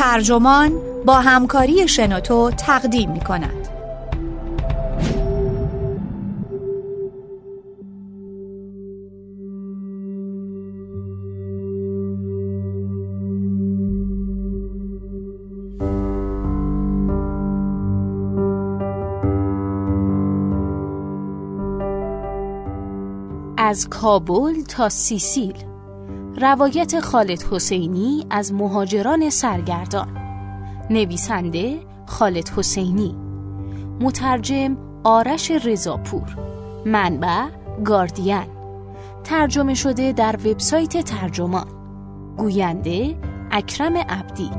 ترجمان با همکاری شنوتو تقدیم می کند. از کابل تا سیسیل روایت خالد حسینی از مهاجران سرگردان. نویسنده خالد حسینی. مترجم آرش رضاپور. منبع گاردین. ترجمه شده در وبسایت ترجمان. گوینده اکرم عبدی.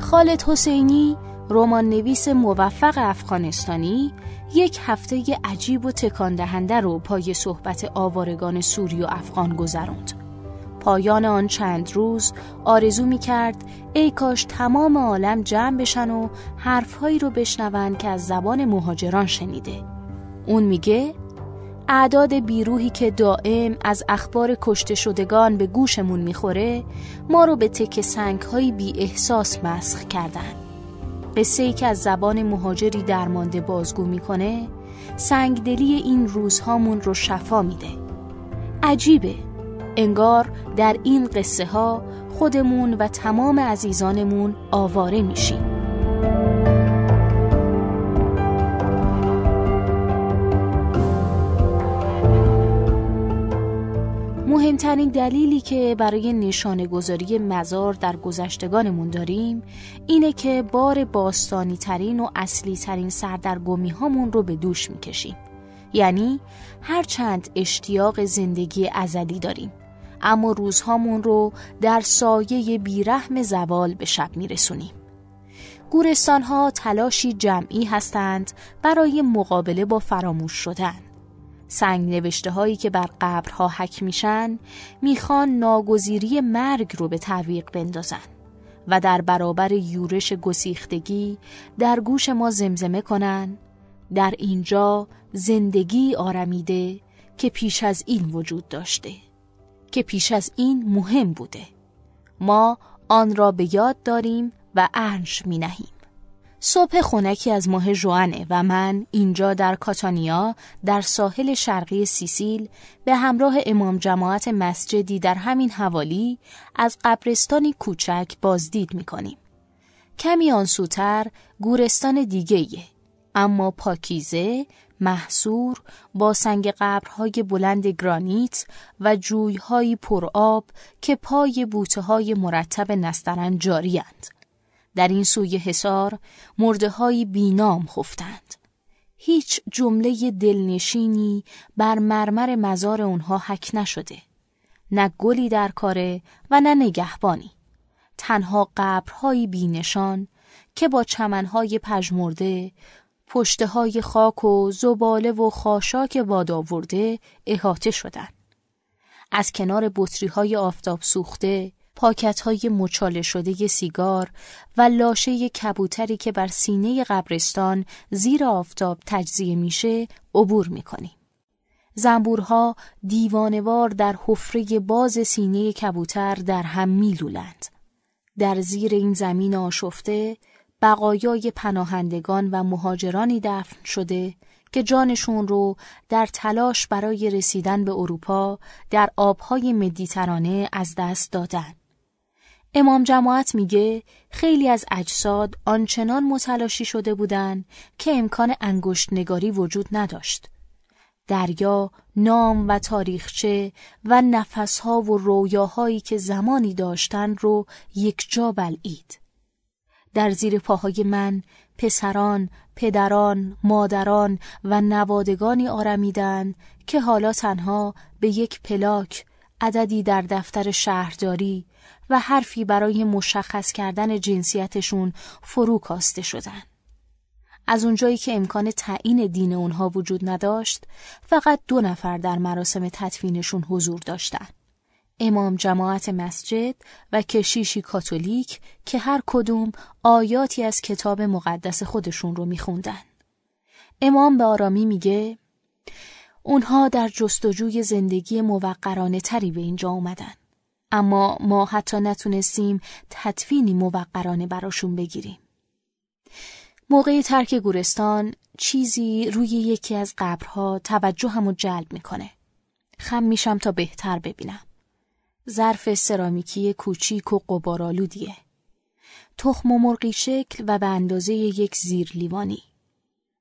خالد حسینی رمان نویس موفق افغانستانی یک هفته عجیب و تکان دهنده رو پای صحبت آوارگان سوری و افغان گذراند. پایان آن چند روز آرزو می کرد ای کاش تمام عالم جمع بشن و حرفهایی رو بشنون که از زبان مهاجران شنیده. اون میگه اعداد بیروهی که دائم از اخبار کشته شدگان به گوشمون می‌خوره ما رو به تک سنگ های بی احساس مسخ کردن قصه ای که از زبان مهاجری درمانده بازگو می‌کنه سنگدلی این روزهامون رو شفا میده. عجیبه. انگار در این قصه ها خودمون و تمام عزیزانمون آواره میشیم. مهمترین دلیلی که برای نشانه گذاری مزار در گذشتگانمون داریم اینه که بار باستانی ترین و اصلی ترین سردرگمی هامون رو به دوش می‌کشیم. یعنی هرچند اشتیاق زندگی ازلی داریم اما روزهامون رو در سایه بیرحم زوال به شب میرسونیم. گورستان ها تلاشی جمعی هستند برای مقابله با فراموش شدن. سنگ نوشته هایی که بر قبرها حک میشن می‌خوان ناگزیری مرگ رو به تعویق بندازن و در برابر یورش گسیختگی در گوش ما زمزمه کنن در اینجا زندگی آرمیده که پیش از این وجود داشته که پیش از این مهم بوده ما آن را به یاد داریم و ارنج می نهیم. صبح خونکی از ماه جوانه و من اینجا در کاتانیا در ساحل شرقی سیسیل به همراه امام جماعت مسجدی در همین حوالی از قبرستانی کوچک بازدید می‌کنیم. کمی آنسوتر گورستان دیگهیه اما پاکیزه، محصور با سنگ قبرهای بلند گرانیت و جویهای پرآب که پای بوته های مرتب نسترن جاریند. در این سوی حصار مرده های بینام خفتند. هیچ جمله دلنشینی بر مرمر مزار اونها حک نشده. نه گلی در کاره و نه نگهبانی. تنها قبرهایی بینشان که با چمنهای پژمرده، پشته های خاک و زباله و خاشاک واداورده احاطه شدند. از کنار بطری های آفتاب سوخته پاکت های مچاله شده سیگار و لاشه کبوتری که بر سینه قبرستان زیر آفتاب تجزیه میشه عبور می‌کنیم. زنبورها دیوانوار در حفره باز سینه کبوتر در هم میلولند. در زیر این زمین آشفته بقایای پناهندگان و مهاجرانی دفن شده که جانشون رو در تلاش برای رسیدن به اروپا در آبهای مدیترانه از دست دادن. امام جماعت میگه خیلی از اجساد آنچنان متلاشی شده بودند که امکان انگشت نگاری وجود نداشت. دریا، نام و تاریخچه و نفسها و رویاهایی که زمانی داشتند رو یک جا بلعید. در زیر پاهای من پسران، پدران، مادران و نوادگانی آرمیدن که حالا تنها به یک پلاک عددی در دفتر شهرداری و حرفی برای مشخص کردن جنسیتشون فرو کاسته شدن. از اونجایی که امکان تعیین دین اونها وجود نداشت، فقط دو نفر در مراسم تدفینشون حضور داشتند. امام جماعت مسجد و کشیشی کاتولیک که هر کدوم آیاتی از کتاب مقدس خودشون رو میخوندن. امام به آرامی میگه اونها در جستجوی زندگی موقرانه تری به اینجا اومدن. اما ما حتی نتونستیم تدفینی موقرانه براشون بگیریم. موقع ترک گورستان چیزی روی یکی از قبرها توجه همو جلب می‌کنه. خم میشم تا بهتر ببینم. ظرف سرامیکی کوچیک و قبارالودیه. تخم و مرغی شکل و به اندازه یک زیر لیوانی.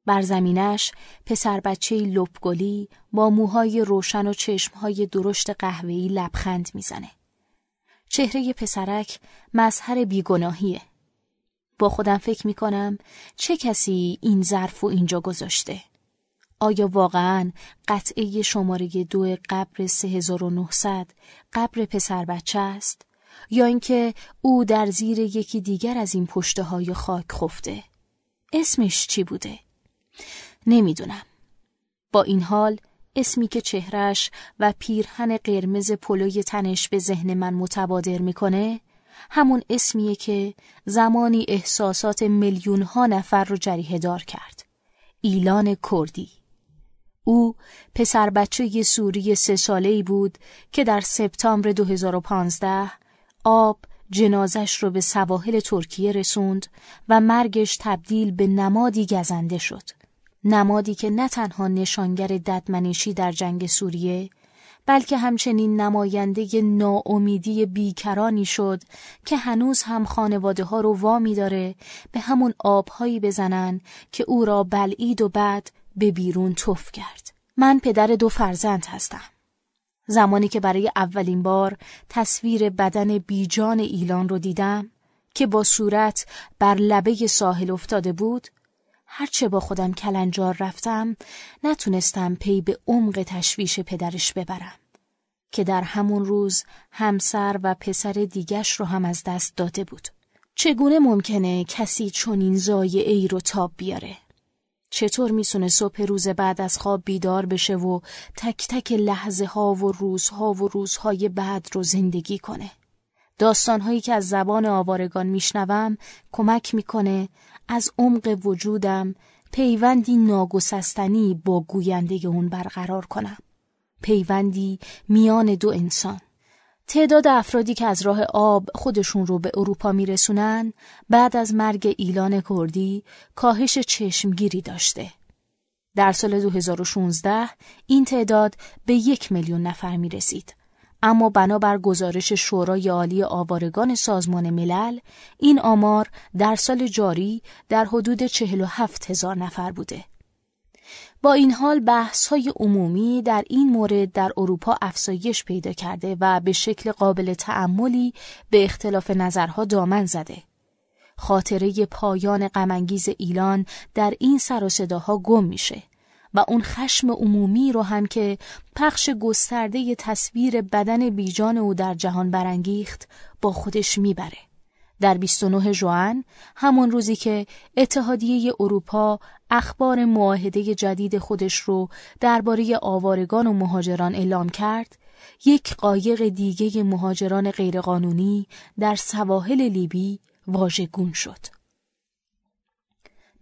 بر زمینش پسر بچه لپگلی با موهای روشن و چشمهای درشت قهوه‌ای لبخند می‌زنه. چهره پسرک مظهر بیگناهیه. با خودم فکر می‌کنم چه کسی این ظرف و اینجا گذاشته؟ آیا واقعا قطعه شماره دو قبر 3900 قبر پسر بچه است؟ یا اینکه او در زیر یکی دیگر از این پشته های خاک خفته؟ اسمش چی بوده؟ نمی‌دونم. با این حال اسمی که چهرش و پیرهن قرمز پلوی تنش به ذهن من متبادر می‌کنه همون اسمیه که زمانی احساسات میلیون ها نفر رو جریه دار کرد. ایلان کردی او پسر بچه سوری سه ساله ای بود که در سپتامبر 2015 آب جنازش رو به سواحل ترکیه رسوند و مرگش تبدیل به نمادی گزنده شد. نمادی که نه تنها نشانگر ددمنشی در جنگ سوریه بلکه همچنین نماینده ناامیدی بیکرانی شد که هنوز هم خانواده ها رو وامی داره به همون آبهایی بزنن که او را بلعید و بعد به بیرون توف کرد. من پدر دو فرزند هستم. زمانی که برای اولین بار تصویر بدن بیجان ایلان رو دیدم که با صورت بر لبه ساحل افتاده بود هرچه با خودم کلنجار رفتم نتونستم پی به عمق تشویش پدرش ببرم که در همون روز همسر و پسر دیگش رو هم از دست داده بود. چگونه ممکنه کسی چنین زایعه ای رو تاب بیاره؟ چطور می‌تونه صبح روز بعد از خواب بیدار بشه و تک تک لحظه ها و روزها و روزهای بعد رو زندگی کنه؟ داستانهایی که از زبان آوارگان میشنوم کمک می‌کنه از عمق وجودم پیوندی ناگسستنی با گوینده اون برقرار کنم. پیوندی میان دو انسان. تعداد افرادی که از راه آب خودشون رو به اروپا میرسونن بعد از مرگ ایلان کردی کاهش چشمگیری داشته. در سال 2016 این تعداد به یک میلیون نفر می رسید. اما بنابر گزارش شورای عالی آوارگان سازمان ملل این آمار در سال جاری در حدود 47 هزار نفر بوده. با این حال بحث های عمومی در این مورد در اروپا افزایش پیدا کرده و به شکل قابل تعملی به اختلاف نظرها دامن زده. خاطره پایان غمانگیز ایلان در این سر و صداها گم میشه و اون خشم عمومی رو هم که پخش گسترده تصویر بدن بیجان او در جهان برانگیخت با خودش می‌بره. در 29 ژوئن همون روزی که اتحادیه اروپا اخبار معاهده جدید خودش رو درباره آوارگان و مهاجران اعلام کرد یک قایق دیگه مهاجران غیرقانونی در سواحل لیبی واژگون شد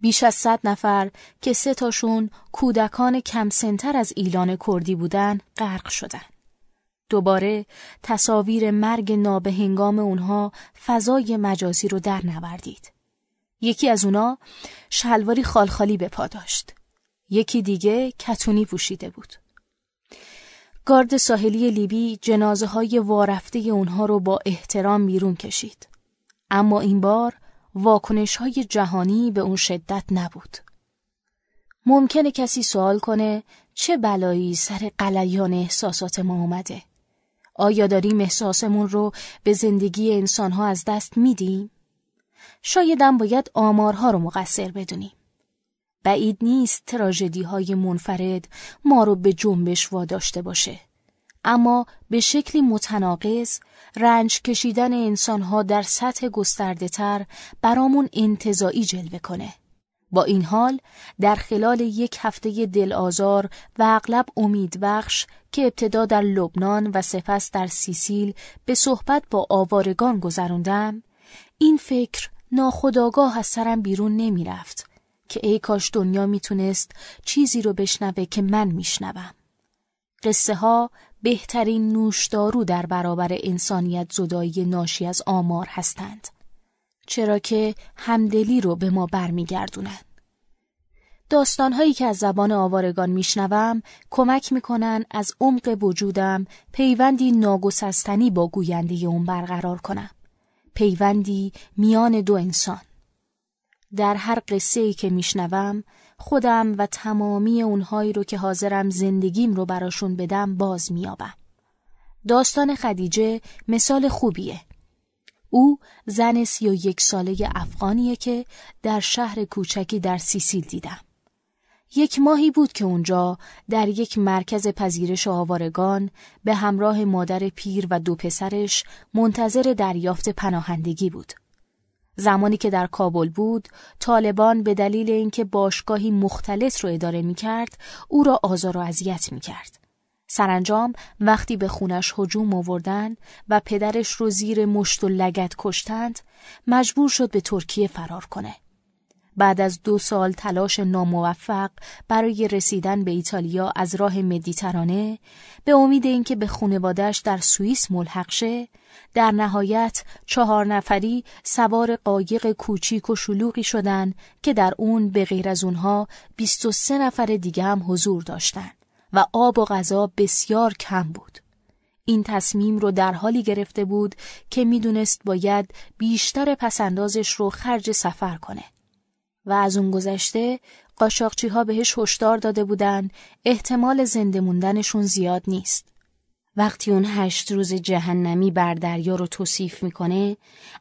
بیش از صد نفر که سه تاشون کودکان کمسنتر از ایلان کردی بودن غرق شدن دوباره تصاویر مرگ نابهنگام اونها فضای مجازی رو در نوردید. یکی از اونا شلواری خالخالی به پا داشت. یکی دیگه کتونی پوشیده بود. گارد ساحلی لیبی جنازه های وارفته اونها رو با احترام بیرون کشید. اما این بار واکنش های جهانی به اون شدت نبود. ممکنه کسی سوال کنه چه بلایی سر قلیان احساسات ما اومده؟ آیا داریم احساسمون رو به زندگی انسانها از دست میدیم؟ شایدم باید آمارها رو مقصر بدونیم. بعید نیست تراژدی های منفرد ما رو به جنبش واداشته باشه. اما به شکلی متناقض رنج کشیدن انسانها در سطح گسترده تر برامون انتظایی جلوه کنه. با این حال در خلال یک هفته دل آزار و اغلب امیدبخش که ابتدا در لبنان و سپس در سیسیل به صحبت با آوارگان گذراندم این فکر ناخداگاه از سرم بیرون نمی رفت که ای کاش دنیا می‌تونست چیزی رو بشنوه که من میشنوم. قصه ها بهترین نوشدارو در برابر انسانیت زدایی ناشی از آمار هستند. چرا که همدلی رو به ما برمیگردونن. داستانهایی که از زبان آوارگان میشنوم کمک می‌کنن از عمق وجودم پیوندی ناگسستنی با گوینده اون برقرار کنم. پیوندی میان دو انسان. در هر قصه ای که میشنوم خودم و تمامی اونهایی رو که حاضرم زندگیم رو براشون بدم باز میابم. داستان خدیجه مثال خوبیه. او زن سی و یک ساله افغانیه که در شهر کوچکی در سیسیل دیدم. یک ماهی بود که اونجا در یک مرکز پذیرش آوارگان به همراه مادر پیر و دو پسرش منتظر دریافت پناهندگی بود. زمانی که در کابل بود، طالبان به دلیل اینکه باشگاهی مختلط رو اداره می کرد، او را آزار و اذیت می کرد. سرانجام وقتی به خونش هجوم آوردن و پدرش رو زیر مشت و لگت کشتند، مجبور شد به ترکیه فرار کنه. بعد از دو سال تلاش ناموفق برای رسیدن به ایتالیا از راه مدیترانه به امید اینکه به خانوادهش در سوئیس ملحق شه در نهایت چهار نفری سوار قایق کوچیک و شلوغی شدند که در اون به غیر از اونها 23 نفر دیگه هم حضور داشتند و آب و غذا بسیار کم بود. این تصمیم رو در حالی گرفته بود که می‌دونست باید بیشتر پسندازش رو خرج سفر کنه. و از اون گذشته قاشاقچی ها بهش هشدار داده بودن احتمال زنده موندنشون زیاد نیست. وقتی اون هشت روز جهنمی بر دریا رو توصیف می‌کنه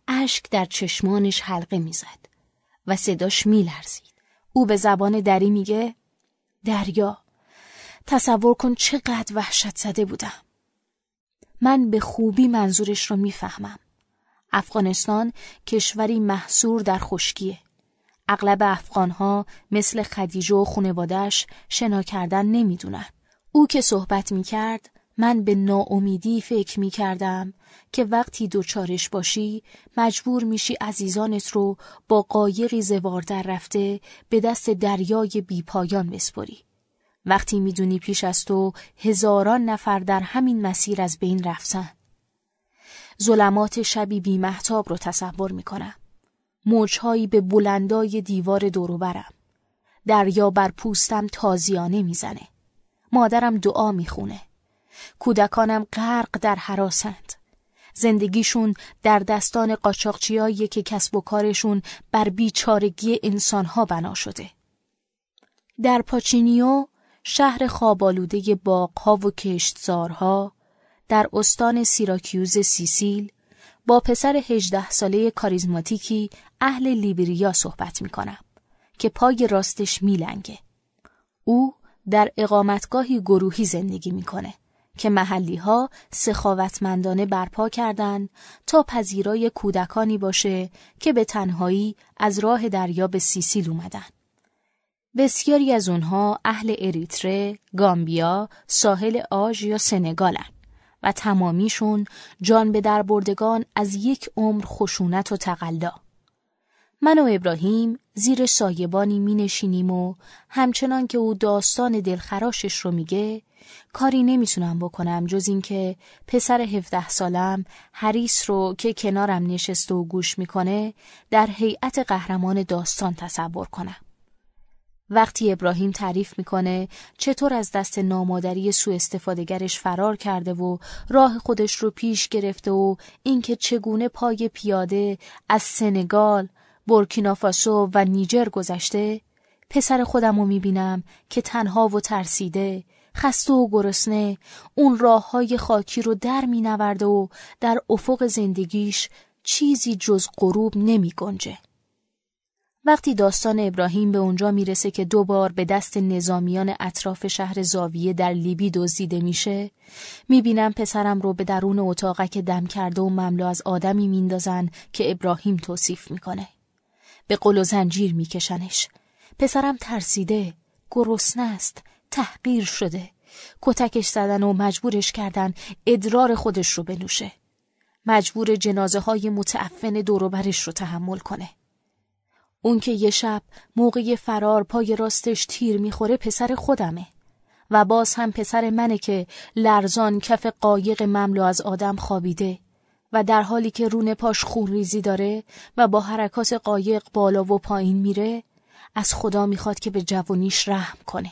اشک در چشمانش حلقه می‌زد و صداش میلرزید. او به زبان دری میگه دریا تصور کن چقدر وحشت زده بودم. من به خوبی منظورش رو می‌فهمم. افغانستان کشوری محصور در خشکیه. اغلب افغانها مثل خدیجه و خونوادش شنا کردن نمی‌دونن. او که صحبت می کرد من به ناامیدی فکر می کردم که وقتی دوچارش باشی مجبور میشی عزیزانت رو با قایقی زوار در رفته به دست دریای بیپایان بسپری. وقتی می‌دونی پیش از تو هزاران نفر در همین مسیر از بین رفتن. ظلمات شبی بیمهتاب رو تصور می‌کنم. موجهایی به بلندای دیوار دوروبرم. دریا بر پوستم تازیانه می‌زنه. مادرم دعا می‌خونه. کودکانم غرق در حراسند. زندگیشون در دستان قاچاقچیایی که کسب و کارشون بر بیچارگی انسانها بنا شده. در پاچینیو شهر خوابالوده باغها و کشتزارها در استان سیراکیوز سیسیل با پسر هجده ساله کاریزماتیکی اهل لیبریا صحبت می کنم که پای راستش میلنگه. او در اقامتگاهی گروهی زندگی می‌کنه که محلی ها سخاوتمندانه برپا کردند تا پذیرای کودکانی باشه که به تنهایی از راه دریا به سیسیل اومدن. بسیاری از اونها اهل اریتره، گامبیا، ساحل آژ یا سنگالن. و تمامیشون جان به در بردگان از یک عمر خشونت و تقلا. من و ابراهیم زیر سایبانی می نشینیم و همچنان که او داستان دلخراشش رو میگه کاری نمی‌تونم بکنم جز اینکه پسر 17 سالم هریس رو که کنارم نشسته و گوش می‌کنه در هیئت قهرمان داستان تصور کنم. وقتی ابراهیم تعریف می‌کنه چطور از دست نامادری سوء استفادهگرش فرار کرده و راه خودش رو پیش گرفته و اینکه چگونه پای پیاده از سنگال، بورکینافاسو و نیجر گذشته پسر خودم رو می‌بینم که تنها و ترسیده خسته و گرسنه اون راه های خاکی رو در مینورده و در افق زندگیش چیزی جز غروب نمی گنجه. وقتی داستان ابراهیم به اونجا می‌رسه که دو بار به دست نظامیان اطراف شهر زاویه در لیبی دزدیده میشه می‌بینم پسرم رو به درون اتاقک دم کرده و مملو از آدمی میندازن که ابراهیم توصیف می‌کنه. به قل و زنجیر میکشنش. پسرم ترسیده گرسنه است تحقیر شده. کتکش زدن و مجبورش کردن ادرار خودش رو بنوشه. مجبور جنازه های متعفن دوروبرش رو تحمل کنه. اون که یه شب موقع فرار پای راستش تیر می‌خوره پسر خودمه و باز هم پسر منه که لرزان کف قایق مملو از آدم خوابیده و در حالی که رون پاش خون ریزی داره و با حرکات قایق بالا و پایین میره از خدا می‌خواد که به جوونیش رحم کنه.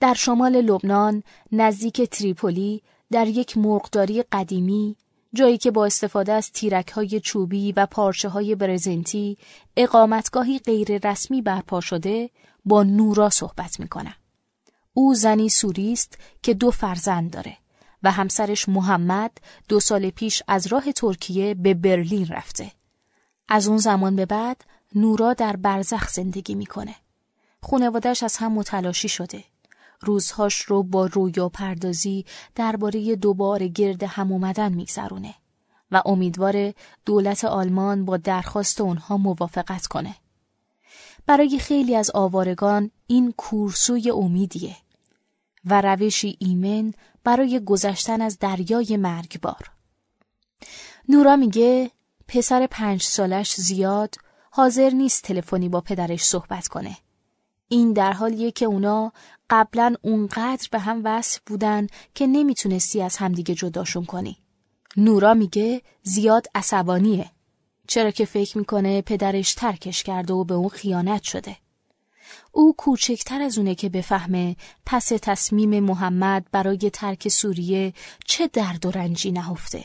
در شمال لبنان نزدیک تریپولی در یک مرغداری قدیمی جایی که با استفاده از تیرک های چوبی و پارچه های برزنتی اقامتگاهی غیر رسمی برپا شده با نورا صحبت می‌کنه. او زنی سوری است که دو فرزند داره و همسرش محمد دو سال پیش از راه ترکیه به برلین رفته. از اون زمان به بعد نورا در برزخ زندگی می‌کنه. خونوادش از هم متلاشی شده. روزهاش رو با رویا پردازی درباره دوباره گرد هم اومدن میگذرونه و امیدوار دولت آلمان با درخواست اونها موافقت کنه. برای خیلی از آوارگان این کورسوی امیدیه و روشی ایمن برای گذشتن از دریای مرگبار. نورا میگه پسر پنج سالش زیاد حاضر نیست تلفنی با پدرش صحبت کنه. این در حالیه که اونا قبلا اونقدر به هم وصل بودن که نمی‌تونستی از همدیگه جداشون کنی. نورا میگه زیاد عصبانیه. چرا که فکر می‌کنه پدرش ترکش کرده و به اون خیانت شده. او کوچکتر از اونه که بفهمه پس تصمیم محمد برای ترک سوریه چه درد و رنجی نهفته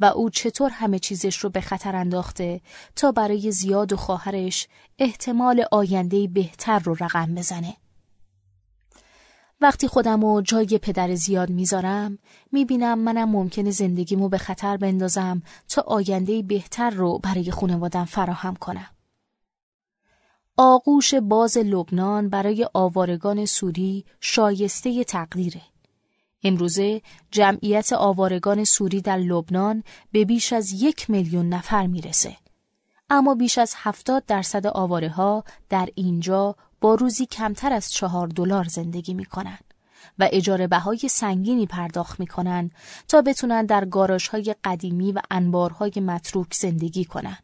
و او چطور همه چیزش رو به خطر انداخته تا برای زیاد و خواهرش احتمال آینده بهتر رو رقم بزنه. وقتی خودم و جای پدر زیاد می‌ذارم می‌بینم منم ممکنه زندگیمو به خطر بندازم تا آینده بهتر رو برای خانوادم فراهم کنم. آغوش باز لبنان برای آوارگان سوری شایسته تقدیره. امروزه جمعیت آوارگان سوری در لبنان به بیش از یک میلیون نفر می‌رسه. اما بیش از هفتاد درصد آواره ها در اینجا با روزی کمتر از چهار دلار زندگی می‌کنن و اجاره بهای سنگینی پرداخت می‌کنن تا بتونن در گاراژ های قدیمی و انبارهای متروک زندگی کنن.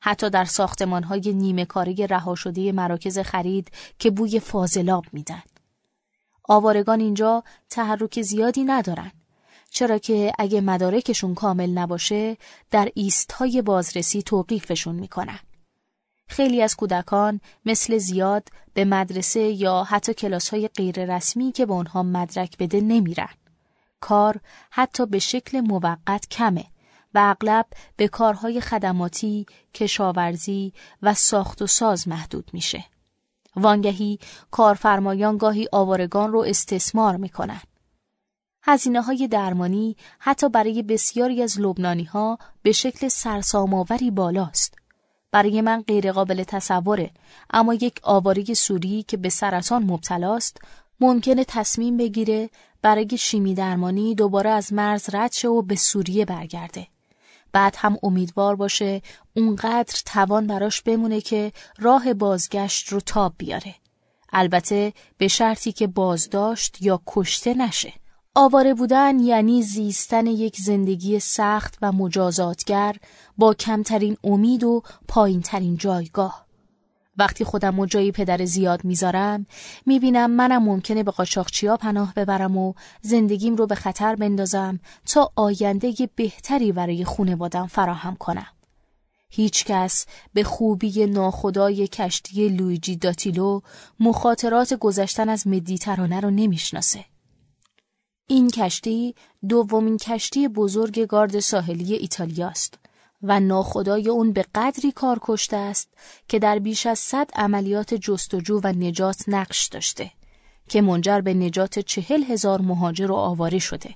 حتی در ساختمان های نیمه کاری رها شده مراکز خرید که بوی فاضلاب میدن. آوارگان اینجا تحرک زیادی ندارن چرا که اگه مدارکشون کامل نباشه در ایست های بازرسی توقیفشون می‌کنن. خیلی از کودکان مثل زیاد به مدرسه یا حتی کلاس های غیر رسمی که به آنها مدرک بده نمیرن. کار حتی به شکل موقت کمه و اغلب به کارهای خدماتی، کشاورزی و ساخت و ساز محدود میشه. وانگهی کارفرمایان گاهی آوارگان رو استثمار می‌کنن. هزینه های درمانی حتی برای بسیاری از لبنانی ها به شکل سرساماوری بالاست. برای من غیرقابل تصوره اما یک آواره سوری که به سرطان مبتلاست ممکنه تصمیم بگیره برای شیمی درمانی دوباره از مرز رد شه و به سوریه برگرده. بعد هم امیدوار باشه اونقدر توان براش بمونه که راه بازگشت رو تاب بیاره. البته به شرطی که بازداشت یا کشته نشه. آواره بودن یعنی زیستن یک زندگی سخت و مجازاتگر با کمترین امید و پایینترین جایگاه. وقتی خودم و جایی پدر زیاد می‌ذارم می‌بینم منم ممکنه به قاچاقچیا پناه ببرم و زندگیم رو به خطر بندازم تا آینده بهتری برای خونوادم فراهم کنم. هیچکس به خوبی ناخدای کشتی لویجی داتیلو مخاطرات گذشتن از مدیترانه رو نمی‌شناسه. این کشتی دومین کشتی بزرگ گارد ساحلی ایتالیاست و ناخدای اون به قدری کار کشته است که در بیش از صد عملیات جستجو و نجات نقش داشته که منجر به نجات چهل هزار مهاجر و آواره شده.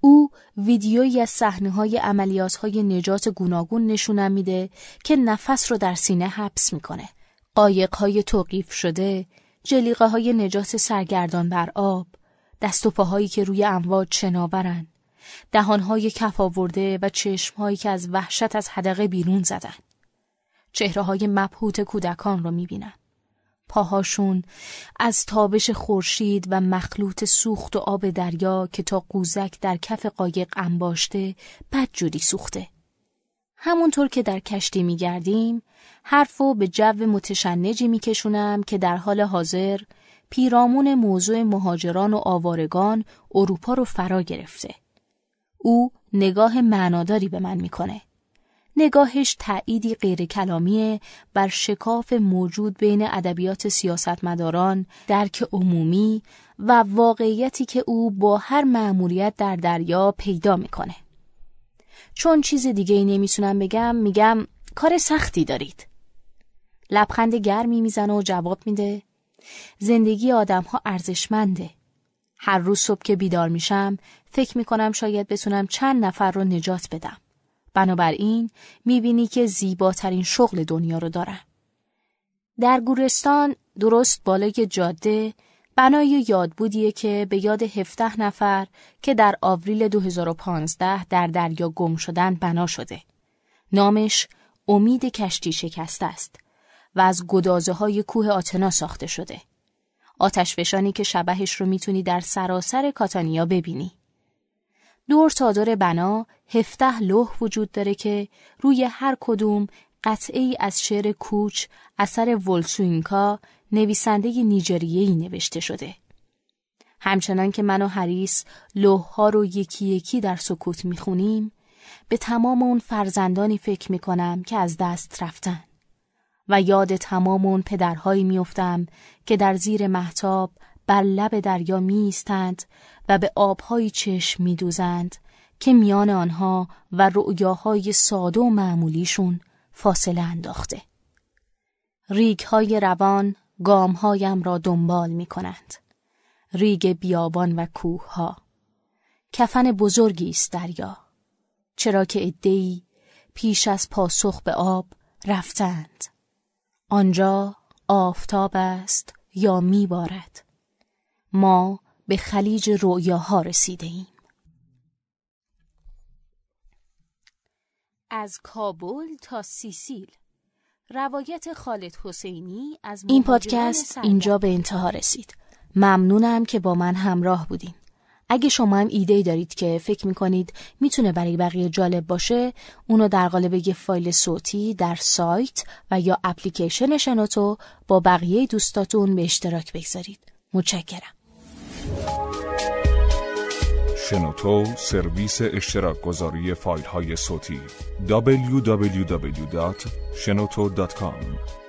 او ویدیویی از صحنه های عملیات های نجات گوناگون نشونم میده که نفس رو در سینه حبس می‌کنه. قایق های توقیف شده، جلیقه های نجات سرگردان بر آب، دست و پاهایی که روی امواج شناورن، دهانهای کف آورده و چشمهایی که از وحشت از حدقه بیرون زدن. چهره های مبهوت کودکان رو می‌بینن. پاهاشون از تابش خورشید و مخلوط سوخت و آب دریا که تا قوزک در کف قایق انباشته بدجوری سوخته. همونطور که در کشتی می گردیم، حرفو به جو متشنجی می کشونم که در حال حاضر پیرامون موضوع مهاجران و آوارگان اروپا رو فرا گرفته. او نگاه معناداری به من می‌کنه. نگاهش تأییدی غیر کلامیه بر شکاف موجود بین ادبیات سیاستمداران، درک عمومی و واقعیتی که او با هر مأموریت در دریا پیدا می‌کنه. چون چیز دیگه ای نمی‌تونم بگم میگم کار سختی دارید. لبخند گرمی می‌زنه و جواب میده زندگی آدم ها ارزشمنده. هر روز صبح که بیدار میشم فکر می‌کنم شاید بتونم چند نفر رو نجات بدم. بنابراین می‌بینی که زیباترین شغل دنیا رو دارم. در گورستان درست بالای جاده بنای یادبودیه که به یاد 17 نفر که در آوریل 2015 در دریا گم شدن بنا شده. نامش امید کشتی شکسته است و از گدازه های کوه آتنا ساخته شده. آتشفشانی که شبهش رو می‌تونی در سراسر کاتانیا ببینی. دور تا دور بنا هفته لوح وجود داره که روی هر کدوم قطعی از شعر کوچ اثر ولسوینکا نویسنده نیجریه‌ای نوشته شده. همچنان که من و هریس لوحها رو یکی یکی در سکوت می‌خونیم به تمام اون فرزندانی فکر می‌کنم که از دست رفتن و یاد تمام اون پدرهایی میافتم که در زیر محتاب بر لب دریا میستند و به آبهای چشم میدوزند که میان آنها و رؤیاهای ساده و معمولیشون فاصله انداخته. ریگ های روان گامهایم را دنبال می کنند. ریگ بیابان و کوه ها. کفن بزرگی است دریا. چرا که ادهی پیش از پاسخ به آب رفتند. آنجا آفتاب است یا میبارد. ما به خلیج رویاها رسیده ایم. از کابل تا سیسیل روایت خالد حسینی از این پادکست اینجا به انتها رسید. ممنونم که با من همراه بودین. اگه شما هم ایده دارید که فکر می‌کنید می‌تونه برای بقیه جالب باشه اونو در قالب یه فایل صوتی در سایت و یا اپلیکیشن شنوتو با بقیه دوستاتون به اشتراک بگذارید. متشکرم. شنوتو سرویس اشتراک گذاری فایل های صوتی www.shenoto.com